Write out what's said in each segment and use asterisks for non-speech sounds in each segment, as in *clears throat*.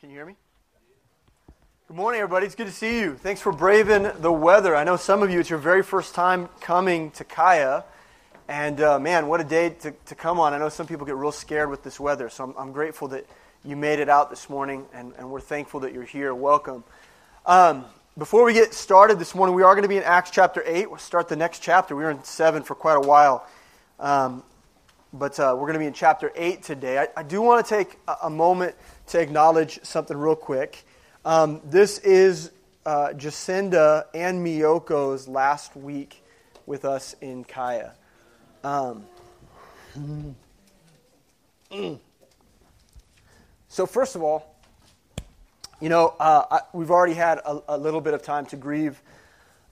Can you hear me? Good morning, everybody. It's good to see you. Thanks for braving the weather. I know some of you, it's your very first time coming to Kaya. And uh, man, what a day to, to come on. I know some people get real scared with this weather, so I'm, I'm grateful that you made it out this morning, and, and we're thankful that you're here. Welcome. Um, before we get started this morning, we are going to be in Acts chapter 8. We'll start the next chapter. We were in 7 for quite a while. Um, but uh, we're going to be in chapter 8 today. I, I do want to take a, a, moment to acknowledge something real quick. Um, this is uh, Jacinda and Miyoko's last week with us in Kaya. Um, so, first of all, you know, uh, I, we've already had a, a, little bit of time to grieve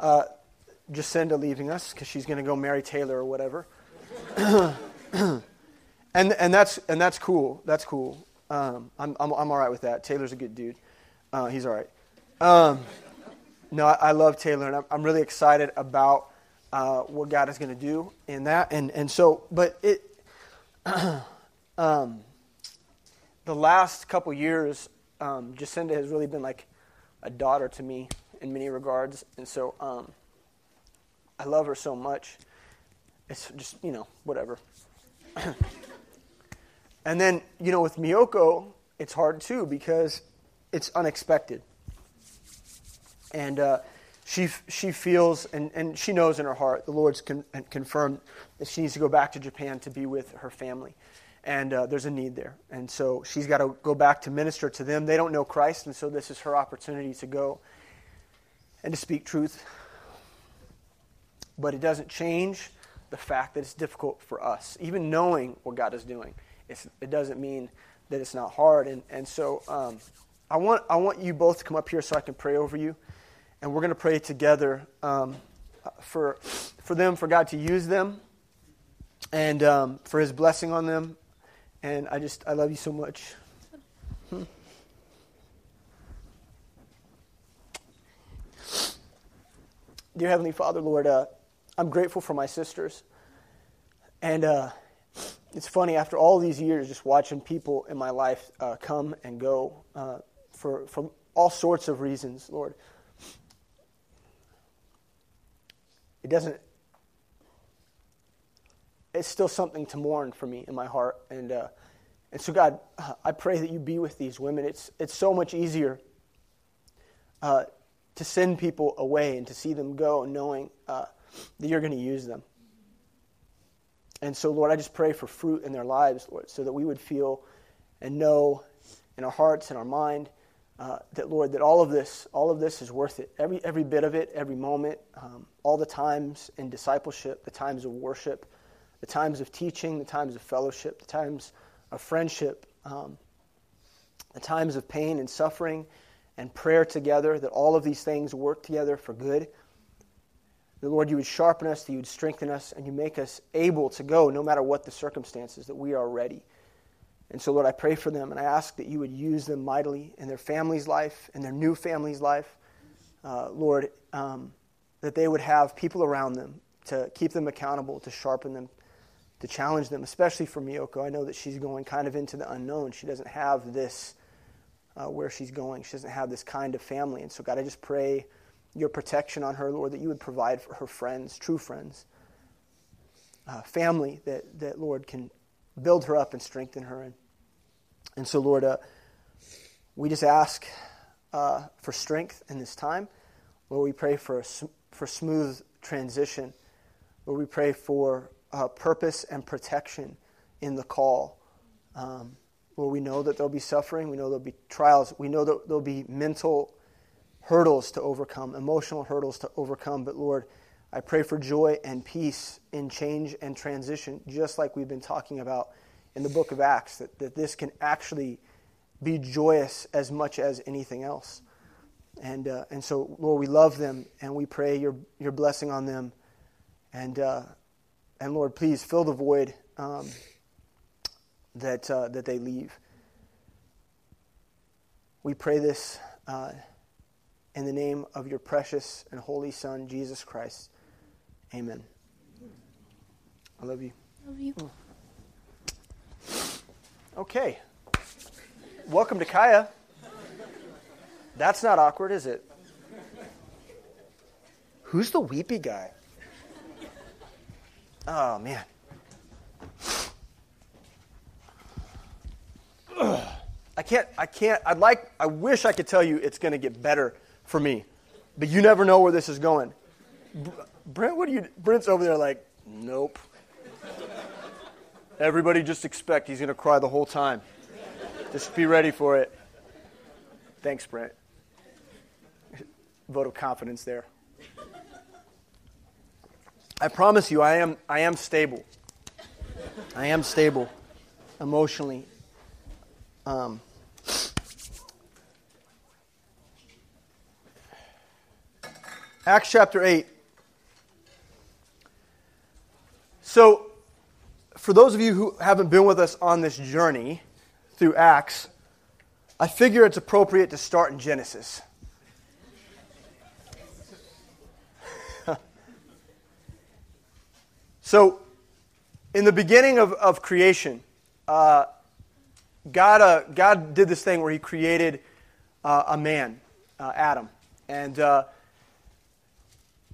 uh, Jacinda leaving us because she's going to go marry Taylor or whatever. *clears throat* and, and, that's, and that's cool. That's cool. Um, I'm, I'm, I'm all right with that. Taylor's a good dude. Uh, he's all right. Um, no, I, I, love Taylor, and I'm, I'm really excited about uh, what God is going to do in that. And, and so, but it, *clears throat* um, the last couple years, um, Jacinda has really been like a daughter to me in many regards. And so um, I love her so much. It's just, you know, whatever. *clears throat* and then, you know, with Miyoko, it's hard too because it's unexpected. And uh, she, she feels, and, and she knows in her heart, the Lord's con- confirmed that she needs to go back to Japan to be with her family. And uh, there's a need there. And so she's got to go back to minister to them. They don't know Christ, and so this is her opportunity to go and to speak truth. But it doesn't change the fact that it's difficult for us. Even knowing what God is doing, it doesn't mean that it's not hard. And, and so um, I, want, I want you both to come up here so I can pray over you. And we're going to pray together um, for, for them, for God to use them, and um, for His blessing on them. And I just, I love you so much. Hmm. Dear Heavenly Father, Lord, uh, I'm grateful for my sisters. And uh, it's funny, after all these years, just watching people in my life uh, come and go uh, for, for all sorts of reasons, Lord. It doesn't, it's still something to mourn for me in my heart. And, uh, and so, God, I pray that you be with these women. It's, it's so much easier uh, to send people away and to see them go knowing uh, that you're going to use them. And so, Lord, I just pray for fruit in their lives, Lord, so that we would feel and know in our hearts and our mind uh, that, Lord, that all of this, all of this is worth it. Every, every bit of it, every moment, um, all the times in discipleship, the times of worship, the times of teaching, the times of fellowship, the times of friendship, um, the times of pain and suffering and prayer together, that all of these things work together for good that, Lord, you would sharpen us, that you would strengthen us, and you make us able to go no matter what the circumstances, that we are ready. And so, Lord, I pray for them, and I ask that you would use them mightily in their family's life, in their new family's life. Uh, Lord, um, that they would have people around them to keep them accountable, to sharpen them, to challenge them, especially for Miyoko. I know that she's going kind of into the unknown. She doesn't have this uh, where she's going, she doesn't have this kind of family. And so, God, I just pray your protection on her, Lord, that you would provide for her friends, true friends, uh, family that, that, Lord, can build her up and strengthen her. And, and so, Lord, uh, we just ask uh, for strength in this time. Lord, we pray for, for smooth transition. Lord, we pray for uh, purpose and protection in the call. Um, Lord, we know that there'll be suffering. We know there'll be trials. We know that there'll be mental hurdles to overcome, emotional hurdles to overcome. But Lord, I pray for joy and peace in change and transition, just like we've been talking about in the book of Acts, that, that this can actually be joyous as much as anything else. And, uh, and so, Lord, we love them and we pray your, your blessing on them. And, uh, and Lord, please fill the void um, that, uh, that they leave. We pray this uh, in the name of your precious and holy Son, Jesus Christ. Amen. I love you. Love you. Okay. Welcome to Kaya. That's not awkward, is it? Who's the weepy guy? Oh, man. I can't, I can't, I'd like, I wish I could tell you it's going to get better for me, but you never know where this is going. Brent, what do you, Brent's over there like, nope. Everybody just expect he's going to cry the whole time. Just be ready for it. Thanks, Brent. Vote of confidence there. I promise you, I am, I am stable. I am stable emotionally. Um, Acts chapter 8. So, for those of you who haven't been with us on this journey through Acts, I figure it's appropriate to start in Genesis. *laughs* so, in the beginning of, of creation, uh, God, uh, God did this thing where He created uh, a man, uh, Adam. And uh,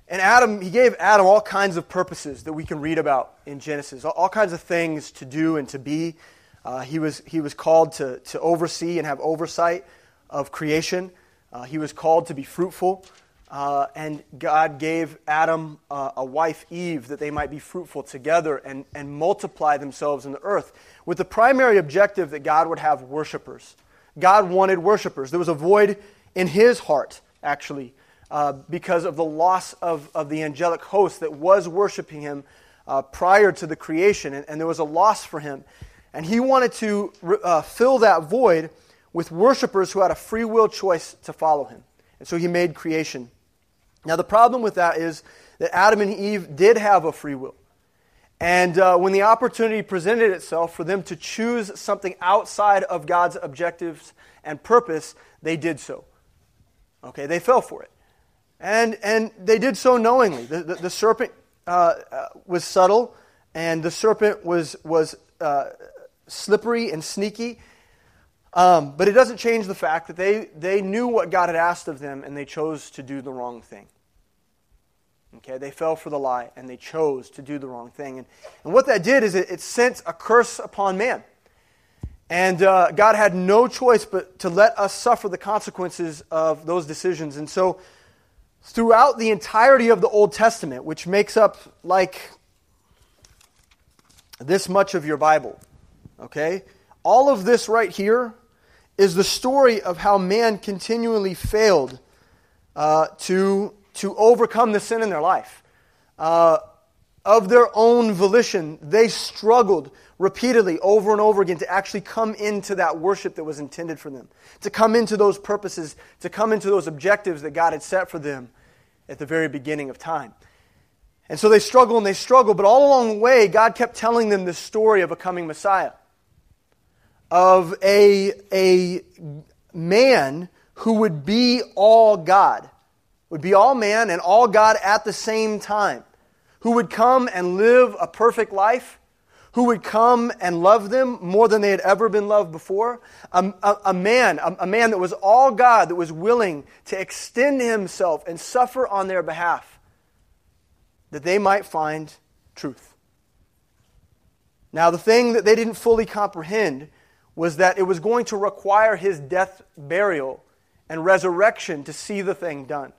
and Adam, he gave Adam all kinds of purposes that we can read about in Genesis, all, kinds of things to do and to be. Uh, he, was, he was called to, to oversee and have oversight of creation. Uh, he was called to be fruitful. Uh, and God gave Adam uh, a wife, Eve, that they might be fruitful together and, and multiply themselves in the earth, with the primary objective that God would have worshipers. God wanted worshipers. There was a void in his heart, actually, uh, because of the loss of, of the angelic host that was worshiping him uh, prior to the creation, and, and, there was a loss for him. And he wanted to uh, fill that void with worshipers who had a free will choice to follow him. And so he made creation. Now, the problem with that is that Adam and Eve did have a free will. And uh, when the opportunity presented itself for them to choose something outside of God's objectives and purpose, they did so. Okay, they fell for it. And, and they did so knowingly. The, the, the serpent uh, uh, was subtle, and the serpent was, was uh, slippery and sneaky. Um, but it doesn't change the fact that they, they knew what God had asked of them, and they chose to do the wrong thing. Okay, they fell for the lie, and they chose to do the wrong thing. And, and what that did is it, it sent a curse upon man. And uh, God had no choice but to let us suffer the consequences of those decisions. And so throughout the entirety of the Old Testament, which makes up like this much of your Bible. Okay? All of this right here is the story of how man continually failed uh, to, to overcome the sin in their life. Uh, of their own volition, they struggled repeatedly over and over again to actually come into that worship that was intended for them, to come into those purposes, to come into those objectives that God had set for them at the very beginning of time. And so they struggle and they struggle, but all along the way, God kept telling them this story of a coming Messiah, of a, a man who would be all God, would be all man and all God at the same time. Who would come and live a perfect life, who would come and love them more than they had ever been loved before. A, a, a man, a, a man that was all God, that was willing to extend himself and suffer on their behalf, that they might find truth. Now, the thing that they didn't fully comprehend was that it was going to require his death, burial, and resurrection to see the thing done.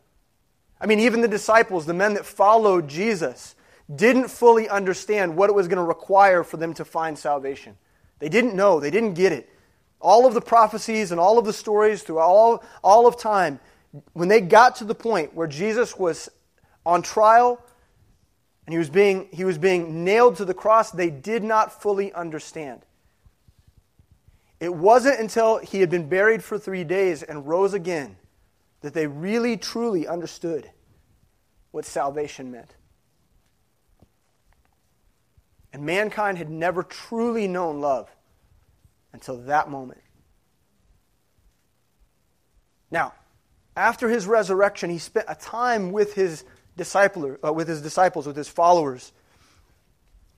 I mean, even the disciples, the men that followed Jesus, didn't fully understand what it was going to require for them to find salvation. They didn't know, they didn't get it. All of the prophecies and all of the stories through all, all of time, when they got to the point where Jesus was on trial and he was, being, he was being nailed to the cross, they did not fully understand. It wasn't until he had been buried for three days and rose again that they really, truly understood what salvation meant. And mankind had never truly known love until that moment. Now, after his resurrection, he spent a time with his, disciple, uh, with his disciples, with his followers,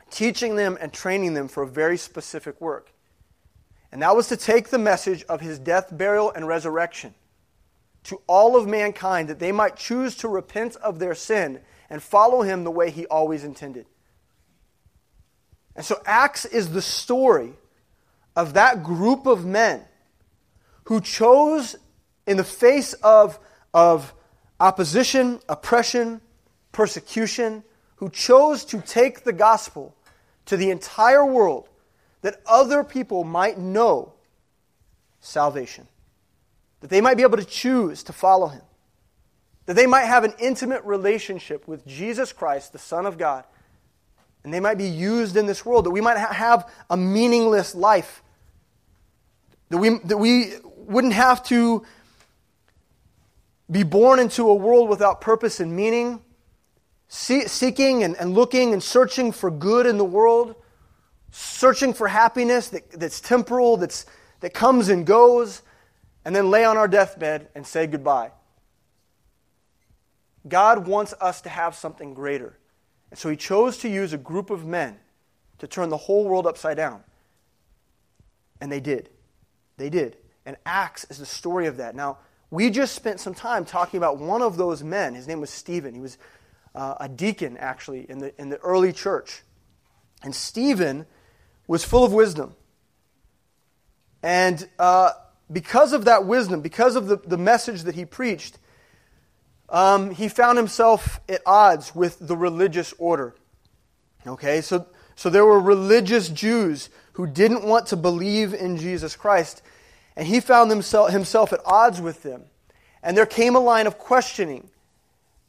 teaching them and training them for a very specific work. And that was to take the message of his death, burial, and resurrection to all of mankind that they might choose to repent of their sin and follow him the way he always intended. And so Acts is the story of that group of men who chose, in the face of, of opposition, oppression, persecution, who chose to take the gospel to the entire world that other people might know salvation, that they might be able to choose to follow him, that they might have an intimate relationship with Jesus Christ, the Son of God, and they might be used in this world, that we might ha- have a meaningless life, that we, that we wouldn't have to be born into a world without purpose and meaning, see, seeking and, and looking and searching for good in the world, searching for happiness that, that's temporal, that's, that comes and goes, and then lay on our deathbed and say goodbye. God wants us to have something greater. And so he chose to use a group of men to turn the whole world upside down. And they did. They did. And Acts is the story of that. Now, we just spent some time talking about one of those men. His name was Stephen. He was uh, a deacon, actually, in the, in the early church. And Stephen was full of wisdom. And uh, because of that wisdom, because of the, the message that he preached, um, he found himself at odds with the religious order. Okay, so, so there were religious Jews who didn't want to believe in Jesus Christ, and he found himself, himself at odds with them. And there came a line of questioning,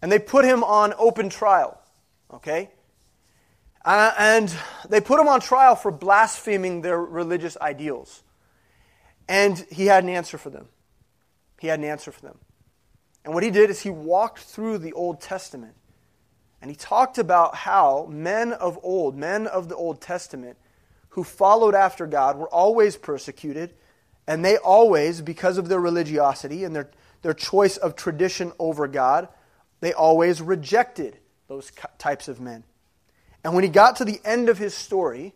and they put him on open trial. Okay? Uh, and they put him on trial for blaspheming their religious ideals. And he had an answer for them. He had an answer for them. And what he did is he walked through the Old Testament and he talked about how men of old, men of the Old Testament, who followed after God were always persecuted, and they always, because of their religiosity and their, their choice of tradition over God, they always rejected those types of men. And when he got to the end of his story,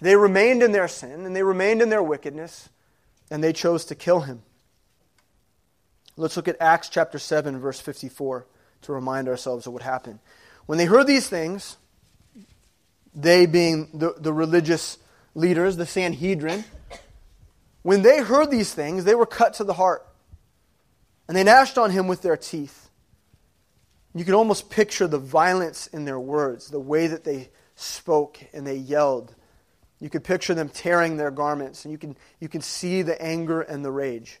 they remained in their sin and they remained in their wickedness, and they chose to kill him. Let's look at Acts chapter 7, verse 54, to remind ourselves of what happened. When they heard these things, they being the, the religious leaders, the Sanhedrin, when they heard these things, they were cut to the heart. And they gnashed on him with their teeth. You can almost picture the violence in their words, the way that they spoke and they yelled. You could picture them tearing their garments, and you can, you can see the anger and the rage.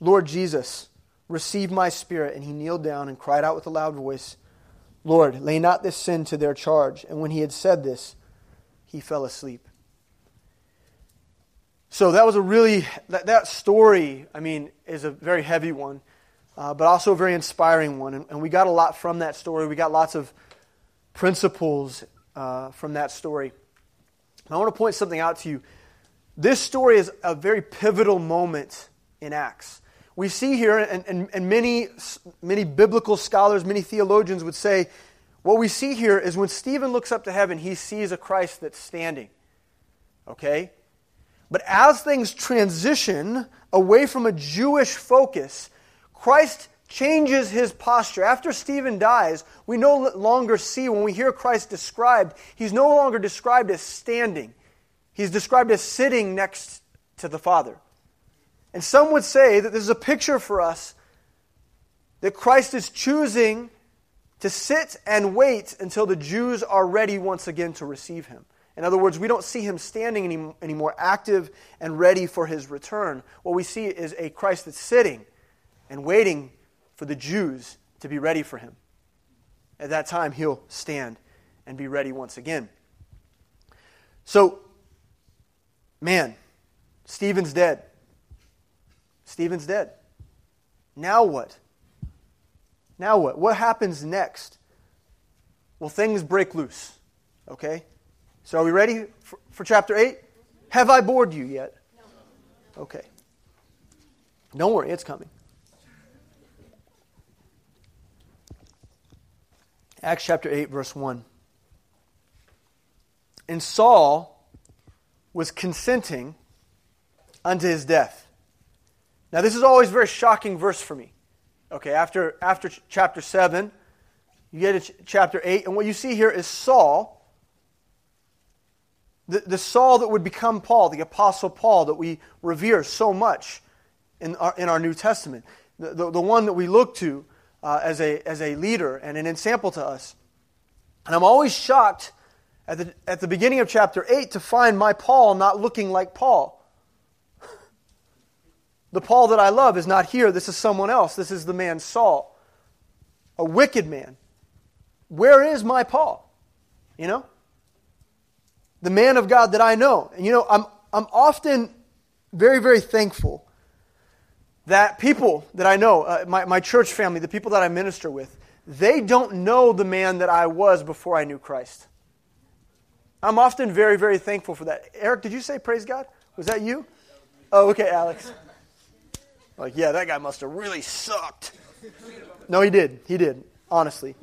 Lord Jesus, receive my spirit. And he kneeled down and cried out with a loud voice, Lord, lay not this sin to their charge. And when he had said this, he fell asleep. So that was a really, that, that story, I mean, is a very heavy one, uh, but also a very inspiring one. And, and, we got a lot from that story. We got lots of principles uh, from that story. And I want to point something out to you. This story is a very pivotal moment in Acts we see here, and, and, and many, many biblical scholars, many theologians would say, what we see here is when Stephen looks up to heaven, he sees a Christ that's standing. Okay? But as things transition away from a Jewish focus, Christ changes his posture. After Stephen dies, we no longer see, when we hear Christ described, he's no longer described as standing. He's described as sitting next to the Father. And some would say that this is a picture for us that Christ is choosing to sit and wait until the Jews are ready once again to receive him. In other words, we don't see him standing any, anymore active and ready for his return. What we see is a Christ that's sitting and waiting for the Jews to be ready for him. At that time, he'll stand and be ready once again. So, man, Stephen's dead. Stephen's dead. Now what? Now what? What happens next? Well, things break loose. Okay? So are we ready for, for chapter 8? Have I bored you yet? Okay. Don't worry, it's coming. Acts chapter 8, verse 1. And Saul was consenting unto his death. Now, this is always a very shocking verse for me. Okay, after, after chapter 7, you get to chapter 8, and what you see here is Saul, the, the Saul that would become Paul, the Apostle Paul that we revere so much in our, in our New Testament, the, the, the one that we look to uh, as, a, as a leader and an example to us. And I'm always shocked at the, at the beginning of chapter 8 to find my Paul not looking like Paul. The Paul that I love is not here. This is someone else. This is the man Saul, a wicked man. Where is my Paul? You know? The man of God that I know. And you know, I'm, I'm often very, very thankful that people that I know, uh, my, my church family, the people that I minister with, they don't know the man that I was before I knew Christ. I'm often very, very thankful for that. Eric, did you say praise God? Was that you? Oh, okay, Alex. Like, yeah, that guy must have really sucked. No, he did. He did, honestly.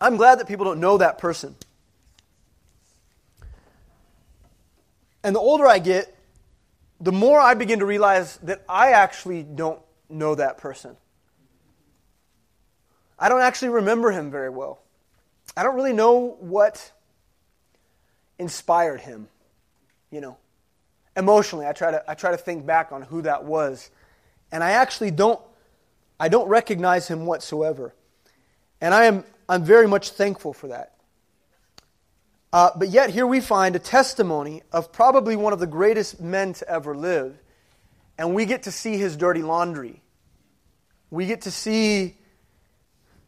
I'm glad that people don't know that person. And the older I get, the more I begin to realize that I actually don't know that person. I don't actually remember him very well. I don't really know what inspired him, you know emotionally i try to i try to think back on who that was. And i actually don't i don't recognize him whatsoever. And i am i'm very much thankful for that. Uh, but yet here we find a testimony of probably one of the greatest men to ever live. And we get to see his dirty laundry. We get to see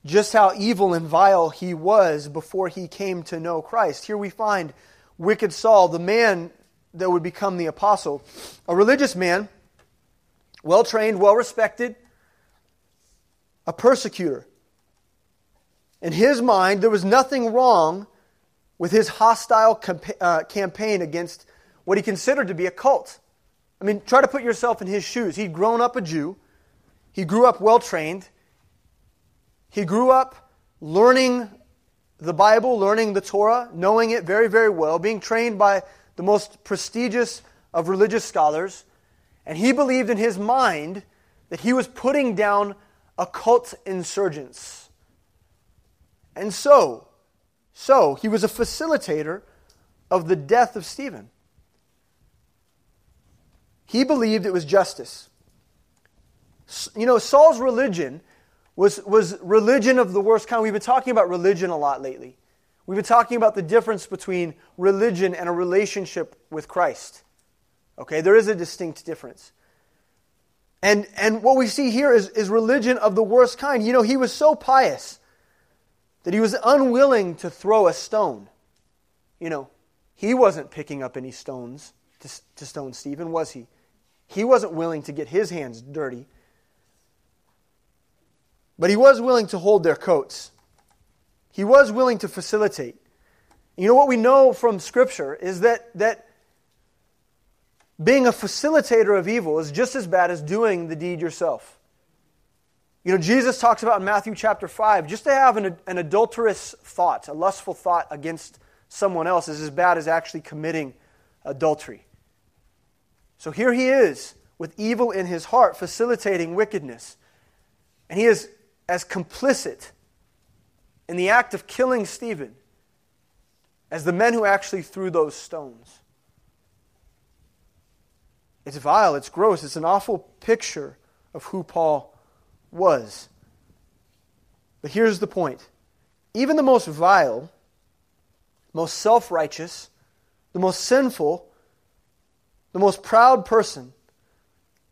just how evil and vile he was before he came to know christ. Here we find wicked saul the man that would become the apostle. A religious man, well trained, well respected, a persecutor. In his mind, there was nothing wrong with his hostile uh, campaign against what he considered to be a cult. I mean, try to put yourself in his shoes. He'd grown up a Jew, he grew up well trained, he grew up learning the Bible, learning the Torah, knowing it very, very well, being trained by the most prestigious of religious scholars, and he believed in his mind that he was putting down occult insurgents. And so, so he was a facilitator of the death of Stephen. He believed it was justice. You know, Saul's religion was, was religion of the worst kind. We've been talking about religion a lot lately. We've been talking about the difference between religion and a relationship with Christ. Okay, there is a distinct difference. And, and what we see here is, is religion of the worst kind. You know, he was so pious that he was unwilling to throw a stone. You know, he wasn't picking up any stones to, to stone Stephen, was he? He wasn't willing to get his hands dirty. But he was willing to hold their coats. He was willing to facilitate. You know what we know from Scripture is that, that being a facilitator of evil is just as bad as doing the deed yourself. You know, Jesus talks about in Matthew chapter 5 just to have an, an adulterous thought, a lustful thought against someone else is as bad as actually committing adultery. So here he is with evil in his heart, facilitating wickedness. And he is as complicit in the act of killing Stephen as the men who actually threw those stones. It's vile, it's gross, it's an awful picture of who Paul was. But here's the point even the most vile, most self righteous, the most sinful, the most proud person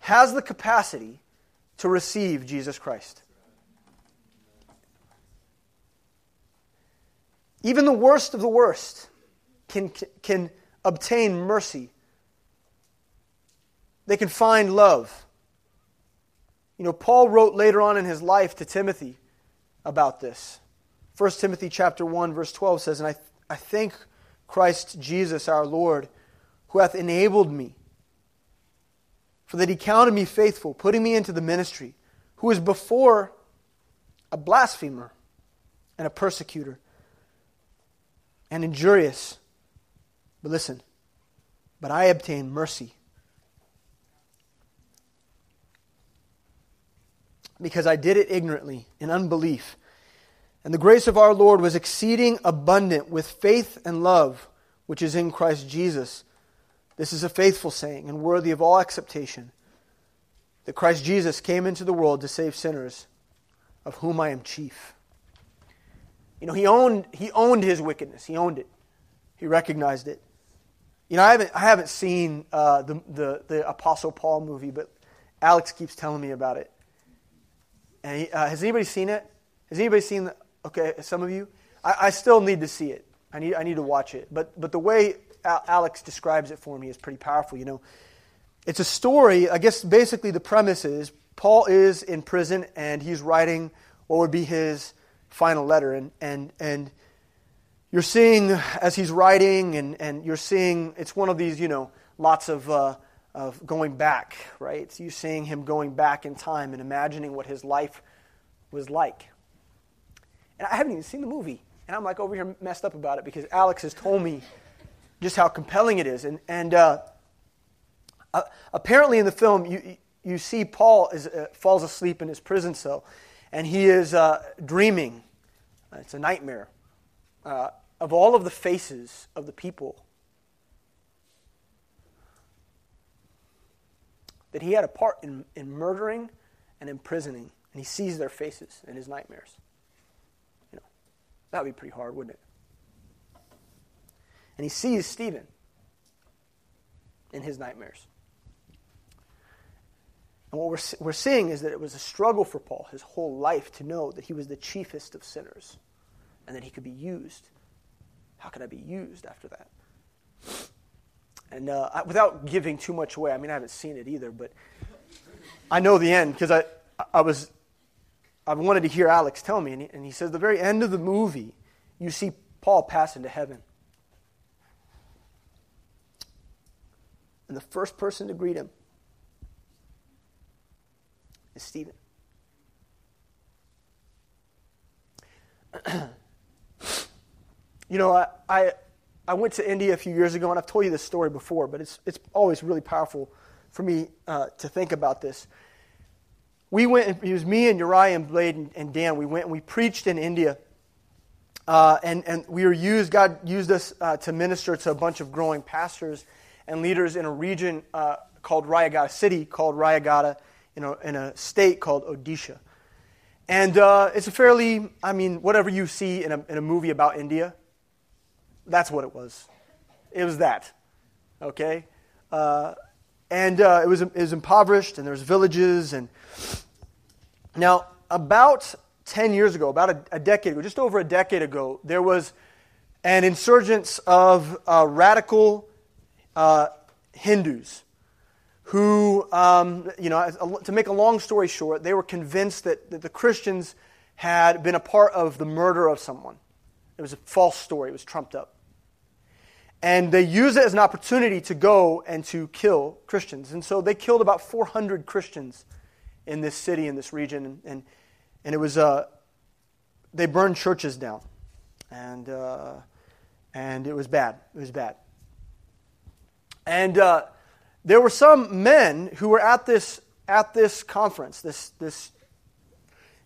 has the capacity to receive Jesus Christ. Even the worst of the worst can, can obtain mercy. They can find love. You know, Paul wrote later on in his life to Timothy about this. 1 Timothy chapter 1 verse 12 says, "And I I thank Christ Jesus our Lord, who hath enabled me for that he counted me faithful, putting me into the ministry, who was before a blasphemer and a persecutor and injurious. But listen, but I obtained mercy because I did it ignorantly in unbelief. And the grace of our Lord was exceeding abundant with faith and love, which is in Christ Jesus. This is a faithful saying and worthy of all acceptation that Christ Jesus came into the world to save sinners, of whom I am chief. You know, he owned, he owned his wickedness. He owned it. He recognized it. You know, I haven't, I haven't seen uh, the, the, the, Apostle Paul movie, but Alex keeps telling me about it. And he, uh, has anybody seen it? Has anybody seen the, okay, some of you? I, I still need to see it. I need, I need to watch it. But, but the way Alex describes it for me is pretty powerful. You know, it's a story. I guess basically the premise is Paul is in prison and he's writing what would be his final letter, and and and you're seeing as he's writing, and and you're seeing it's one of these you know lots of. Uh, of going back, right? So you seeing him going back in time and imagining what his life was like. And I haven't even seen the movie. And I'm like over here messed up about it because Alex has told me just how compelling it is. And, and uh, uh, apparently in the film, you, you see Paul is, uh, falls asleep in his prison cell, and he is uh, dreaming. It's a nightmare uh, of all of the faces of the people that he had a part in, in murdering and imprisoning, and he sees their faces in his nightmares. You know, that would be pretty hard, wouldn't it? And he sees Stephen in his nightmares. And what we're, we're seeing is that it was a struggle for Paul his whole life to know that he was the chiefest of sinners and that he could be used. How could I be used after that? And uh, I, without giving too much away, I mean, I haven't seen it either, but I know the end because I, I was, I wanted to hear Alex tell me. And he, and he says, the very end of the movie, you see Paul pass into heaven. And the first person to greet him is Stephen. *clears throat* you know, I, I, I, went to India a few years ago, and I've told you this story before, but it's, it's always really powerful for me uh, to think about this. We went, it was me and Uriah and Blade and, and Dan. We went and we preached in India. Uh, and, and we were used, God used us uh, to minister to a bunch of growing pastors and leaders in a region uh, called Rayagada, city called Rayagada in a, in a state called Odisha. And uh, it's a fairly, I mean, whatever you see in a, in a movie about India, that's what it was. It was that. Okay? Uh, and uh, it, was, it was impoverished, and there was villages. And now, about 10 years ago, about a, a decade ago, just over a decade ago, there was an insurgence of uh, radical uh, Hindus who, um, you know, to make a long story short, they were convinced that, that the Christians had been a part of the murder of someone. It was a false story, it was trumped up. And they used it as an opportunity to go and to kill Christians. And so they killed about 400 Christians in this city, in this region. And, and it was, uh, they burned churches down. And, uh, and it was bad. It was bad. And uh, there were some men who were at this, at this conference, this, this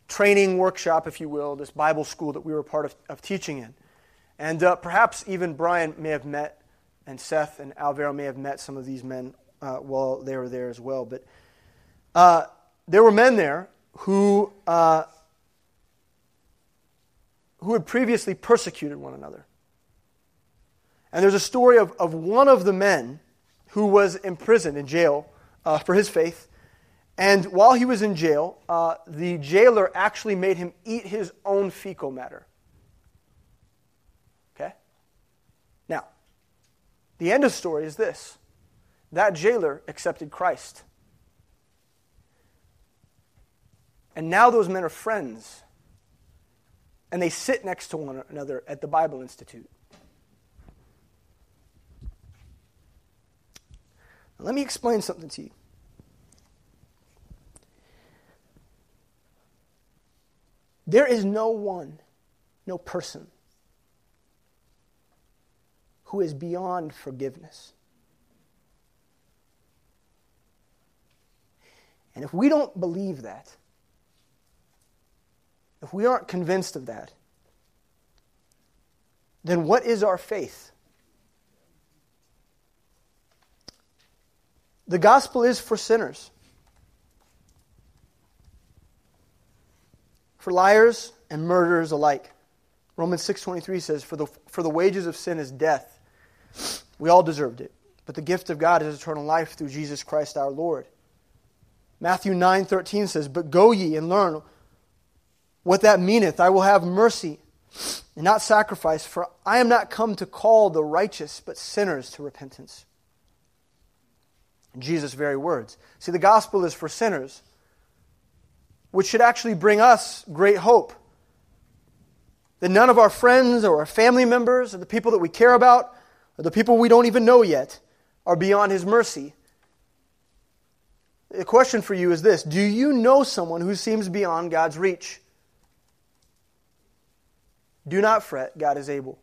training workshop, if you will, this Bible school that we were part of, of teaching in. And uh, perhaps even Brian may have met, and Seth and Alvaro may have met some of these men uh, while they were there as well. But uh, there were men there who, uh, who had previously persecuted one another. And there's a story of, of one of the men who was imprisoned in jail uh, for his faith. And while he was in jail, uh, the jailer actually made him eat his own fecal matter. Okay? Now, the end of the story is this that jailer accepted Christ. And now those men are friends. And they sit next to one another at the Bible Institute. Let me explain something to you. There is no one, no person, who is beyond forgiveness. And if we don't believe that, if we aren't convinced of that, then what is our faith? The gospel is for sinners. For liars and murderers alike. Romans 6:23 says for the for the wages of sin is death. We all deserved it, but the gift of God is eternal life through Jesus Christ our Lord. Matthew 9:13 says, "But go ye and learn what that meaneth. I will have mercy and not sacrifice, for I am not come to call the righteous, but sinners to repentance." Jesus' very words. See, the gospel is for sinners, which should actually bring us great hope. That none of our friends or our family members or the people that we care about or the people we don't even know yet are beyond His mercy. The question for you is this Do you know someone who seems beyond God's reach? Do not fret, God is able.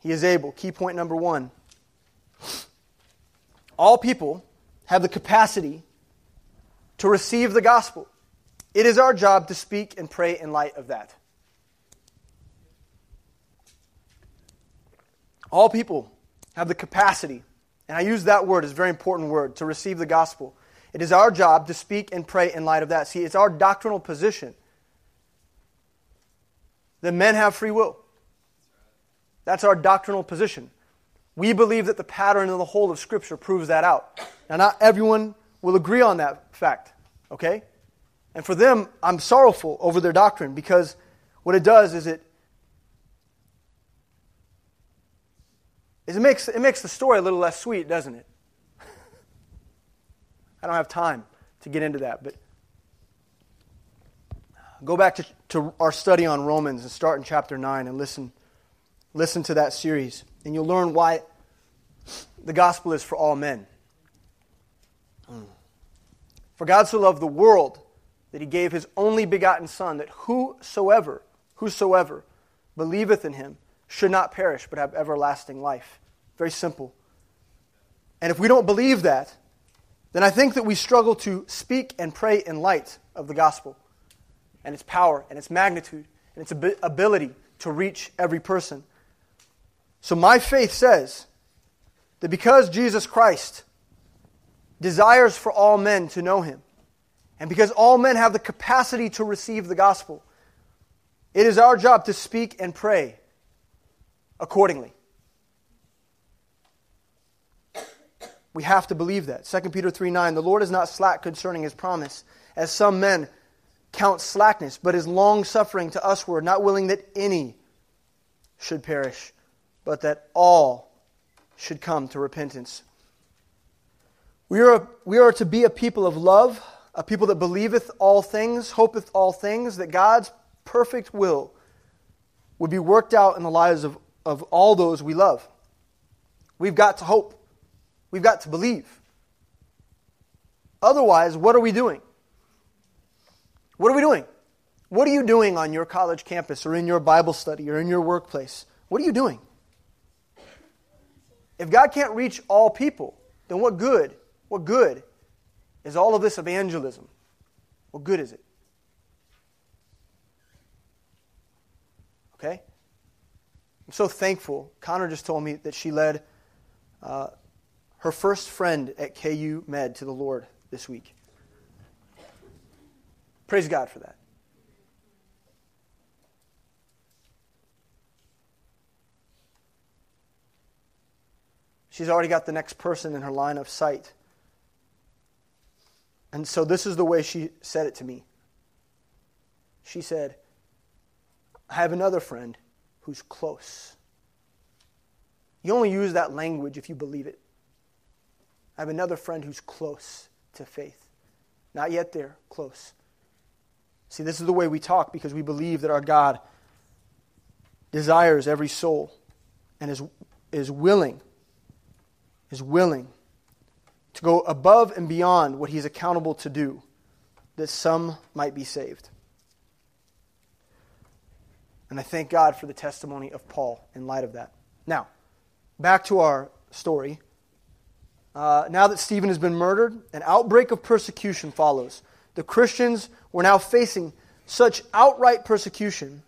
He is able. Key point number one. All people have the capacity to receive the gospel. It is our job to speak and pray in light of that. All people have the capacity, and I use that word as a very important word, to receive the gospel. It is our job to speak and pray in light of that. See, it's our doctrinal position that men have free will. That's our doctrinal position. We believe that the pattern of the whole of Scripture proves that out. Now, not everyone will agree on that fact, okay? And for them, I'm sorrowful over their doctrine because what it does is it is it makes it makes the story a little less sweet, doesn't it? *laughs* I don't have time to get into that, but go back to, to our study on Romans and start in chapter 9 and listen listen to that series and you'll learn why the gospel is for all men. For God so loved the world that he gave his only begotten Son, that whosoever, whosoever believeth in him should not perish, but have everlasting life. Very simple. And if we don't believe that, then I think that we struggle to speak and pray in light of the gospel and its power and its magnitude and its ability to reach every person. So my faith says that because Jesus Christ desires for all men to know him, and because all men have the capacity to receive the gospel, it is our job to speak and pray accordingly. We have to believe that. 2 Peter 3 9, the Lord is not slack concerning his promise, as some men count slackness, but is long suffering to usward, not willing that any should perish, but that all should come to repentance. We are, we are to be a people of love, a people that believeth all things, hopeth all things, that God's perfect will would be worked out in the lives of, of all those we love. We've got to hope. We've got to believe. Otherwise, what are we doing? What are we doing? What are you doing on your college campus or in your Bible study or in your workplace? What are you doing? If God can't reach all people, then what good, what good is all of this evangelism? What good is it? Okay? I'm so thankful. Connor just told me that she led uh, her first friend at KU Med to the Lord this week. Praise God for that. She's already got the next person in her line of sight. And so this is the way she said it to me. She said, I have another friend who's close. You only use that language if you believe it. I have another friend who's close to faith. Not yet there, close. See, this is the way we talk because we believe that our God desires every soul and is, is willing, is willing to go above and beyond what he's accountable to do, that some might be saved. And I thank God for the testimony of Paul in light of that. Now, back to our story. Uh, now that Stephen has been murdered, an outbreak of persecution follows. The Christians were now facing such outright persecution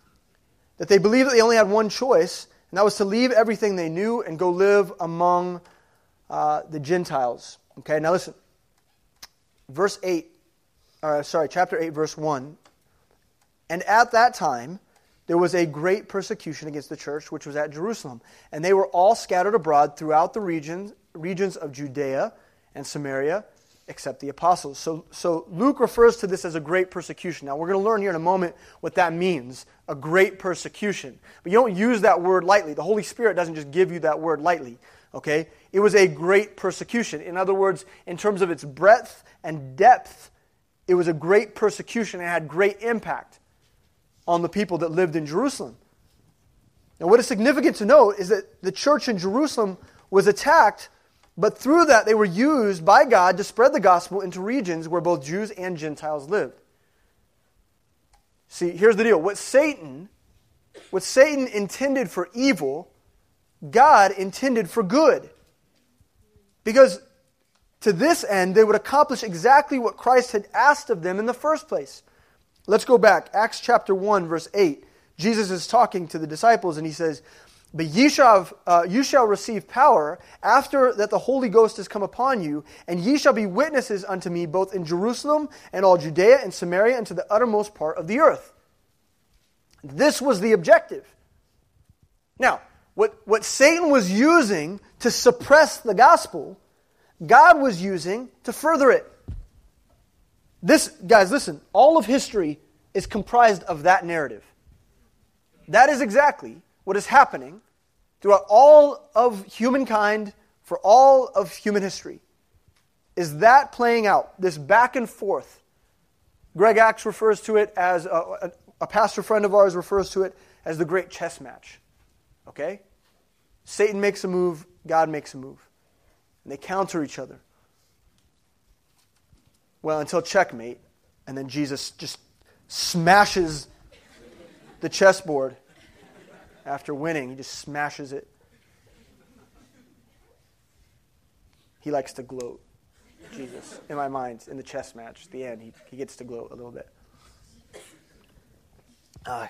that they believed that they only had one choice, and that was to leave everything they knew and go live among uh, the Gentiles. Okay, now listen. Verse 8, or sorry, chapter 8, verse 1. And at that time, there was a great persecution against the church, which was at Jerusalem. And they were all scattered abroad throughout the regions, regions of Judea and Samaria, except the apostles. So, so Luke refers to this as a great persecution. Now, we're going to learn here in a moment what that means a great persecution. But you don't use that word lightly. The Holy Spirit doesn't just give you that word lightly. Okay? It was a great persecution. In other words, in terms of its breadth and depth, it was a great persecution and had great impact on the people that lived in Jerusalem. Now, what is significant to note is that the church in Jerusalem was attacked, but through that they were used by God to spread the gospel into regions where both Jews and Gentiles lived. See, here's the deal. What Satan, what Satan intended for evil, God intended for good. Because to this end, they would accomplish exactly what Christ had asked of them in the first place. Let's go back. Acts chapter 1, verse 8. Jesus is talking to the disciples and he says, But ye shall, uh, you shall receive power after that the Holy Ghost has come upon you, and ye shall be witnesses unto me both in Jerusalem and all Judea and Samaria and to the uttermost part of the earth. This was the objective. Now, what, what Satan was using to suppress the gospel, God was using to further it. This, guys, listen, all of history is comprised of that narrative. That is exactly what is happening throughout all of humankind for all of human history. Is that playing out, this back and forth? Greg Axe refers to it as, a, a, a pastor friend of ours refers to it as the great chess match. Okay? Satan makes a move, God makes a move. And they counter each other. Well, until checkmate, and then Jesus just smashes the chessboard after winning. He just smashes it. He likes to gloat, Jesus, in my mind, in the chess match. At the end, he, he gets to gloat a little bit. Uh,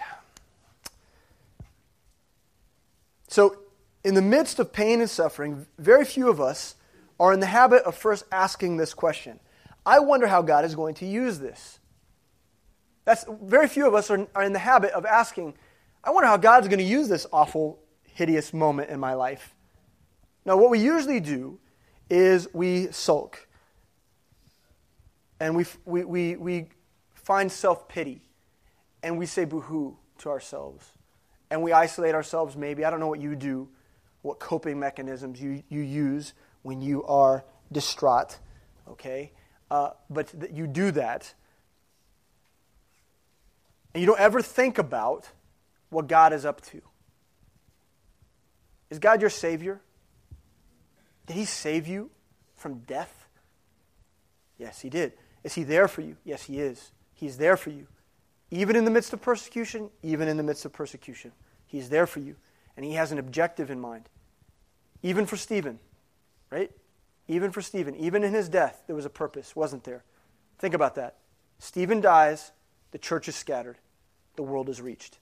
so, in the midst of pain and suffering, very few of us are in the habit of first asking this question I wonder how God is going to use this. That's very few of us are, are in the habit of asking, I wonder how God's going to use this awful, hideous moment in my life. Now, what we usually do is we sulk and we, we, we, we find self pity and we say boo hoo to ourselves and we isolate ourselves maybe. I don't know what you do what coping mechanisms you, you use when you are distraught, okay? Uh, but th- you do that. And you don't ever think about what God is up to. Is God your Savior? Did He save you from death? Yes, He did. Is He there for you? Yes, He is. He's there for you. Even in the midst of persecution, even in the midst of persecution, He's there for you. And He has an objective in mind. Even for Stephen, right? Even for Stephen, even in his death, there was a purpose, wasn't there? Think about that. Stephen dies, the church is scattered, the world is reached.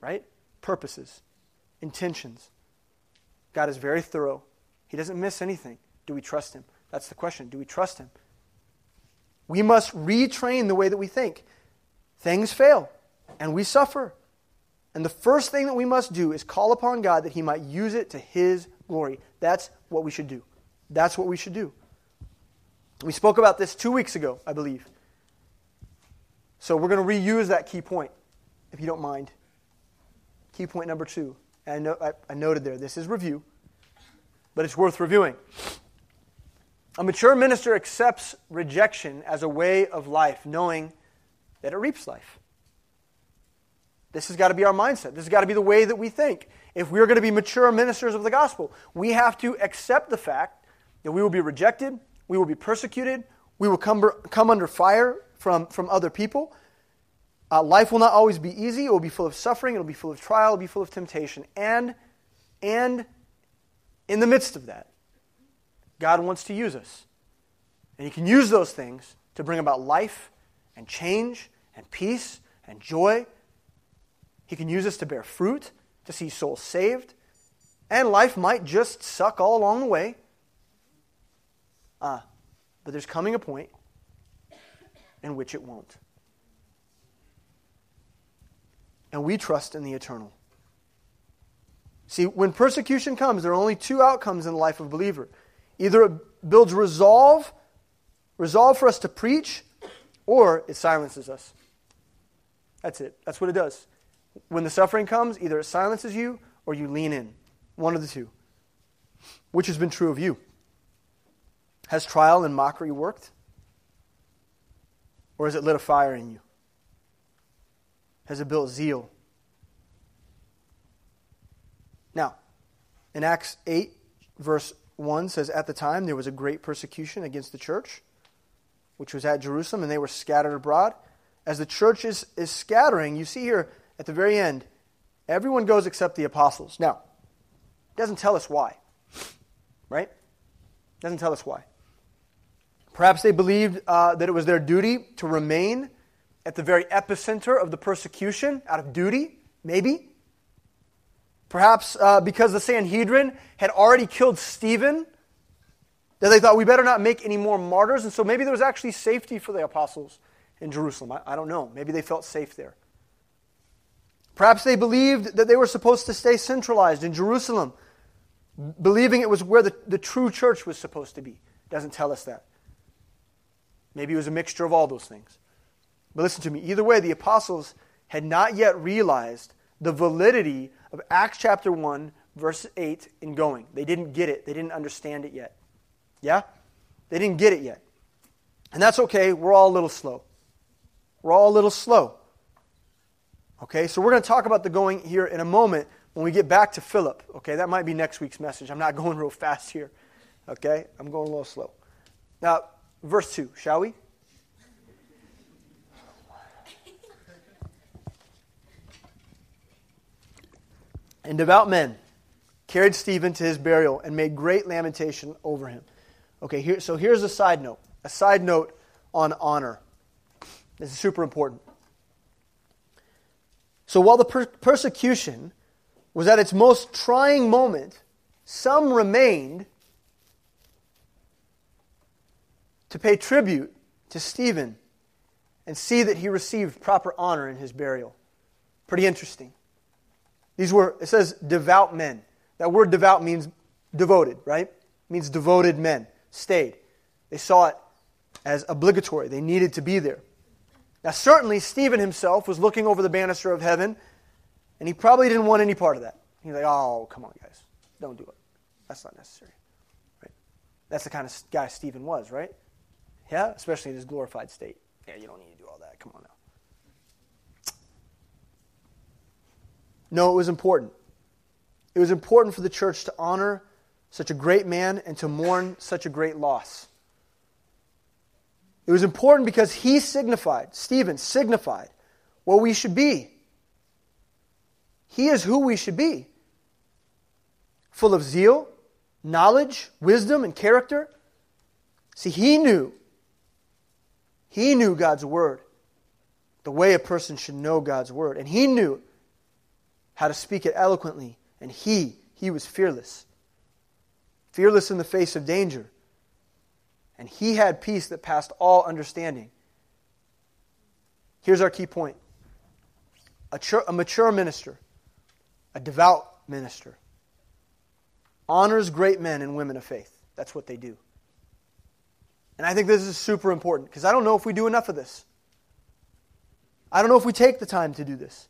Right? Purposes, intentions. God is very thorough. He doesn't miss anything. Do we trust him? That's the question. Do we trust him? We must retrain the way that we think. Things fail, and we suffer. And the first thing that we must do is call upon God that he might use it to his glory. That's what we should do. That's what we should do. We spoke about this two weeks ago, I believe. So we're going to reuse that key point, if you don't mind. Key point number two. And I, know, I, I noted there, this is review, but it's worth reviewing. A mature minister accepts rejection as a way of life, knowing that it reaps life. This has got to be our mindset. This has got to be the way that we think. If we're going to be mature ministers of the gospel, we have to accept the fact that we will be rejected, we will be persecuted, we will come, come under fire from, from other people. Uh, life will not always be easy. It will be full of suffering, it will be full of trial, it will be full of temptation. And, and in the midst of that, God wants to use us. And He can use those things to bring about life and change and peace and joy. He can use us to bear fruit, to see souls saved. And life might just suck all along the way. Ah, but there's coming a point in which it won't. And we trust in the eternal. See, when persecution comes, there are only two outcomes in the life of a believer. Either it builds resolve, resolve for us to preach, or it silences us. That's it. That's what it does. When the suffering comes, either it silences you or you lean in. One of the two. Which has been true of you? Has trial and mockery worked? Or has it lit a fire in you? Has it built zeal? Now, in Acts 8, verse 1 says, At the time there was a great persecution against the church, which was at Jerusalem, and they were scattered abroad. As the church is, is scattering, you see here at the very end, everyone goes except the apostles. Now, it doesn't tell us why, right? It doesn't tell us why. Perhaps they believed uh, that it was their duty to remain at the very epicenter of the persecution out of duty, maybe. Perhaps uh, because the Sanhedrin had already killed Stephen, that they thought we better not make any more martyrs, and so maybe there was actually safety for the apostles in Jerusalem. I, I don't know. Maybe they felt safe there. Perhaps they believed that they were supposed to stay centralized in Jerusalem, believing it was where the, the true church was supposed to be. It Doesn't tell us that. Maybe it was a mixture of all those things. But listen to me. Either way, the apostles had not yet realized the validity of Acts chapter 1, verse 8 in going. They didn't get it, they didn't understand it yet. Yeah? They didn't get it yet. And that's okay. We're all a little slow. We're all a little slow. Okay, so we're going to talk about the going here in a moment when we get back to Philip. Okay, that might be next week's message. I'm not *laughs* going real fast here. Okay, I'm going a little slow. Now, verse 2, shall we? *laughs* And devout men carried Stephen to his burial and made great lamentation over him. Okay, here, so here's a side note. A side note on honor. This is super important. So while the per- persecution was at its most trying moment, some remained to pay tribute to Stephen and see that he received proper honor in his burial. Pretty interesting. These were, it says, devout men. That word devout means devoted, right? It means devoted men. Stayed. They saw it as obligatory. They needed to be there. Now, certainly, Stephen himself was looking over the banister of heaven, and he probably didn't want any part of that. He's like, oh, come on, guys. Don't do it. That's not necessary. Right? That's the kind of guy Stephen was, right? Yeah, especially in his glorified state. Yeah, you don't need to do all that. Come on now. No, it was important. It was important for the church to honor such a great man and to mourn such a great loss. It was important because he signified, Stephen signified, what we should be. He is who we should be full of zeal, knowledge, wisdom, and character. See, he knew. He knew God's word, the way a person should know God's word. And he knew how to speak it eloquently. And he, he was fearless. Fearless in the face of danger and he had peace that passed all understanding. Here's our key point a, a mature minister, a devout minister, honors great men and women of faith. That's what they do. And I think this is super important because I don't know if we do enough of this. I don't know if we take the time to do this.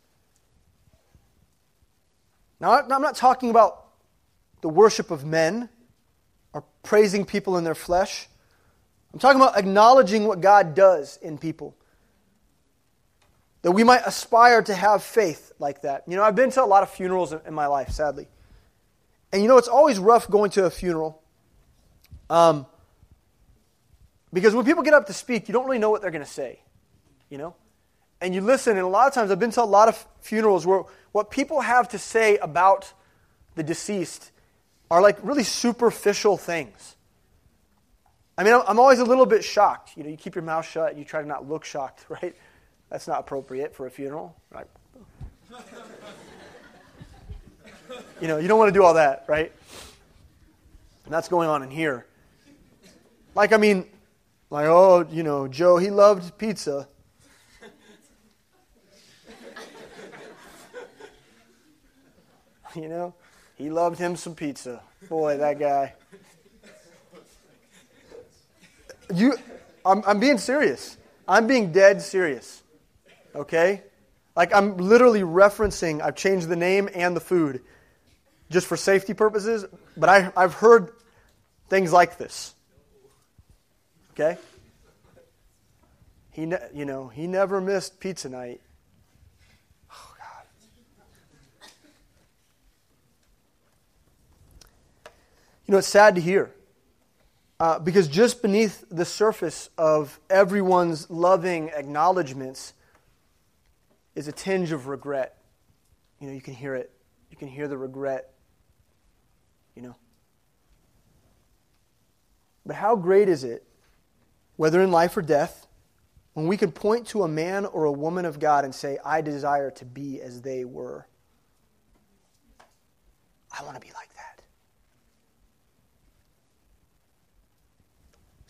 Now, I'm not talking about the worship of men or praising people in their flesh. I'm talking about acknowledging what God does in people. That we might aspire to have faith like that. You know, I've been to a lot of funerals in my life, sadly. And you know, it's always rough going to a funeral. Um, because when people get up to speak, you don't really know what they're going to say. You know? And you listen, and a lot of times I've been to a lot of funerals where what people have to say about the deceased are like really superficial things. I mean, I'm always a little bit shocked. You know, you keep your mouth shut and you try to not look shocked, *laughs* right? That's not appropriate for a funeral. Right? you know, you don't want to do all that, right? And that's going on in here. Like, I mean, like, oh, you know, Joe, he loved pizza. *laughs* you know, he loved him some pizza. Boy, that guy. You, I'm, I'm being serious. I'm being dead serious. Okay? Like, I'm literally referencing, I've changed the name and the food just for safety purposes, but I, I've heard things like this. Okay? He, ne- you know, he never missed pizza night. Oh, God. You know, it's sad to hear. Uh, because just beneath the surface of everyone's loving acknowledgments is a tinge of regret. You know, you can hear it. You can hear the regret. You know. But how great is it, whether in life or death, when we can point to a man or a woman of God and say, I desire to be as they were? I want to be like that.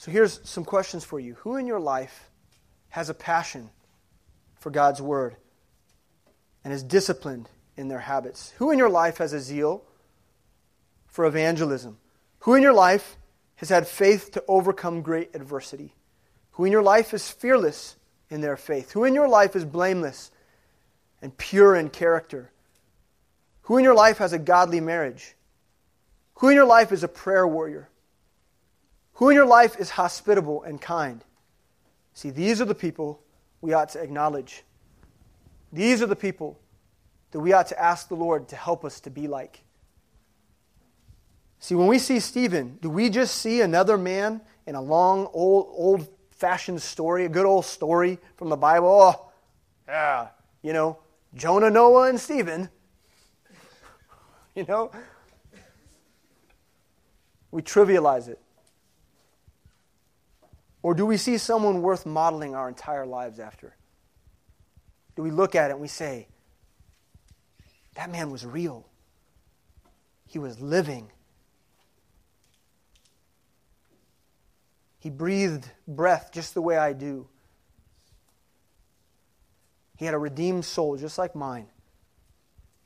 So here's some questions for you. Who in your life has a passion for God's Word and is disciplined in their habits? Who in your life has a zeal for evangelism? Who in your life has had faith to overcome great adversity? Who in your life is fearless in their faith? Who in your life is blameless and pure in character? Who in your life has a godly marriage? Who in your life is a prayer warrior? Who in your life is hospitable and kind? See, these are the people we ought to acknowledge. These are the people that we ought to ask the Lord to help us to be like. See, when we see Stephen, do we just see another man in a long, old, old fashioned story, a good old story from the Bible? Oh, yeah, you know, Jonah, Noah, and Stephen. *laughs* you know? We trivialize it. Or do we see someone worth modeling our entire lives after? Do we look at it and we say, that man was real? He was living. He breathed breath just the way I do. He had a redeemed soul just like mine.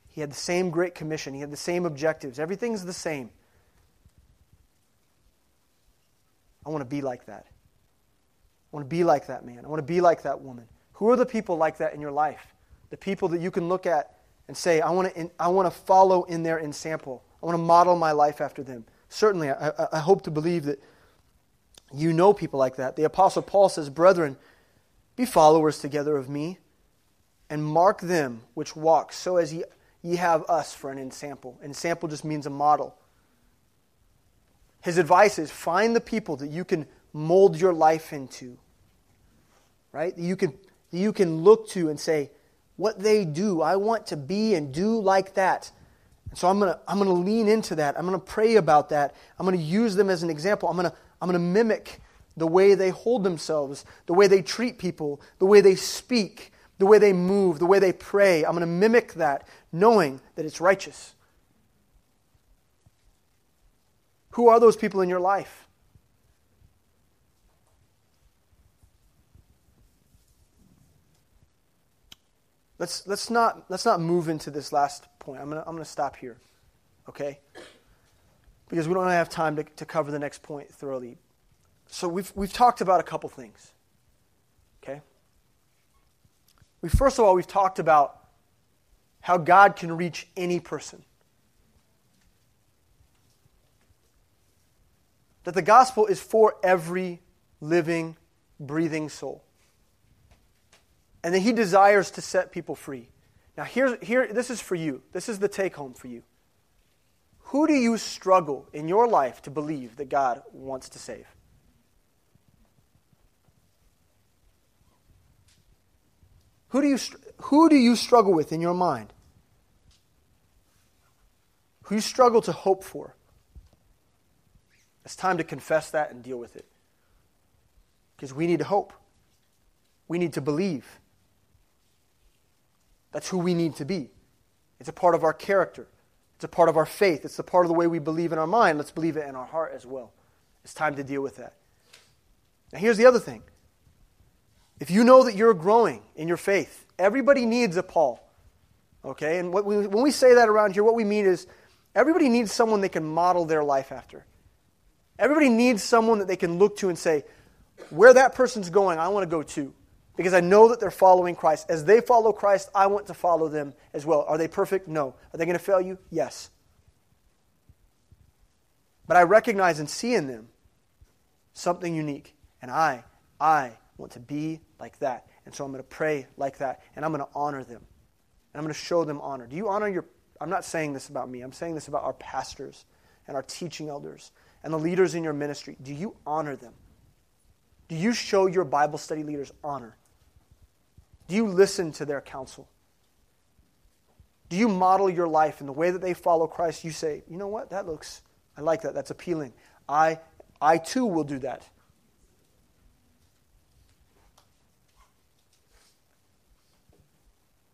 He had the same great commission. He had the same objectives. Everything's the same. I want to be like that. I want to be like that man. I want to be like that woman. Who are the people like that in your life? The people that you can look at and say, I want to, I want to follow in their ensample. I want to model my life after them. Certainly, I, I hope to believe that you know people like that. The Apostle Paul says, Brethren, be followers together of me, and mark them which walk, so as ye, ye have us for an ensample. An ensample just means a model. His advice is find the people that you can mold your life into right? That you can, that you can look to and say, what they do, I want to be and do like that. And so I'm going to I'm to lean into that. I'm going to pray about that. I'm going to use them as an example. I'm going to I'm going to mimic the way they hold themselves, the way they treat people, the way they speak, the way they move, the way they pray. I'm going to mimic that, knowing that it's righteous. Who are those people in your life? Let's, let's, not, let's not move into this last point. I'm going to I'm to stop here, okay? Because we don't have time to, to cover the next point thoroughly. So we've, we've talked about a couple things, okay? We, first of all, we've talked about how God can reach any person. That the gospel is for every living, breathing soul. And that he desires to set people free. Now, here's, here, this is for you. This is the take home for you. Who do you struggle in your life to believe that God wants to save? Who do you, who do you struggle with in your mind? Who you struggle to hope for? It's time to confess that and deal with it. Because we need to hope. We need to believe. That's who we need to be. It's a part of our character. It's a part of our faith. It's a part of the way we believe in our mind. Let's believe it in our heart as well. It's time to deal with that. Now, here's the other thing. If you know that you're growing in your faith, everybody needs a Paul. Okay? And we, when we say that around here, what we mean is everybody needs someone they can model their life after. Everybody needs someone that they can look to and say, where that person's going, I want to go too because I know that they're following Christ. As they follow Christ, I want to follow them as well. Are they perfect? No. Are they going to fail you? Yes. But I recognize and see in them something unique. And I, I want to be like that. And so I'm going to pray like that. And I'm going to honor them. And I'm going to show them honor. Do you honor your. I'm not saying this about me. I'm saying this about our pastors and our teaching elders and the leaders in your ministry. Do you honor them? Do you show your Bible study leaders honor? Do you listen to their counsel? Do you model your life in the way that they follow Christ? You say, you know what? That looks, I like that. That's appealing. I, I too will do that.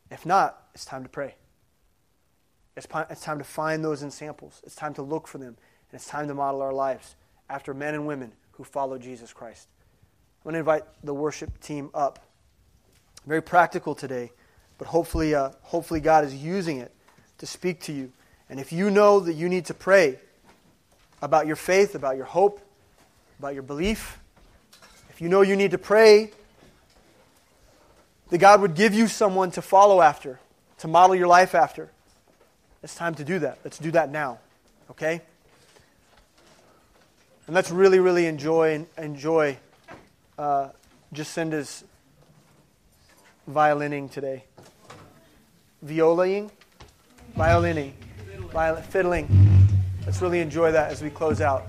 If not, it's time to pray. It's, it's time to find those ensamples. It's time to look for them. And it's time to model our lives after men and women who follow Jesus Christ. I'm going to invite the worship team up. Very practical today, but hopefully, uh, hopefully God is using it to speak to you. And if you know that you need to pray about your faith, about your hope, about your belief, if you know you need to pray that God would give you someone to follow after, to model your life after, it's time to do that. Let's do that now. Okay? And let's really, really enjoy enjoy uh, Jacinda's violining today. Violaing? Violining. Viol- fiddling. Let's really enjoy that as we close out.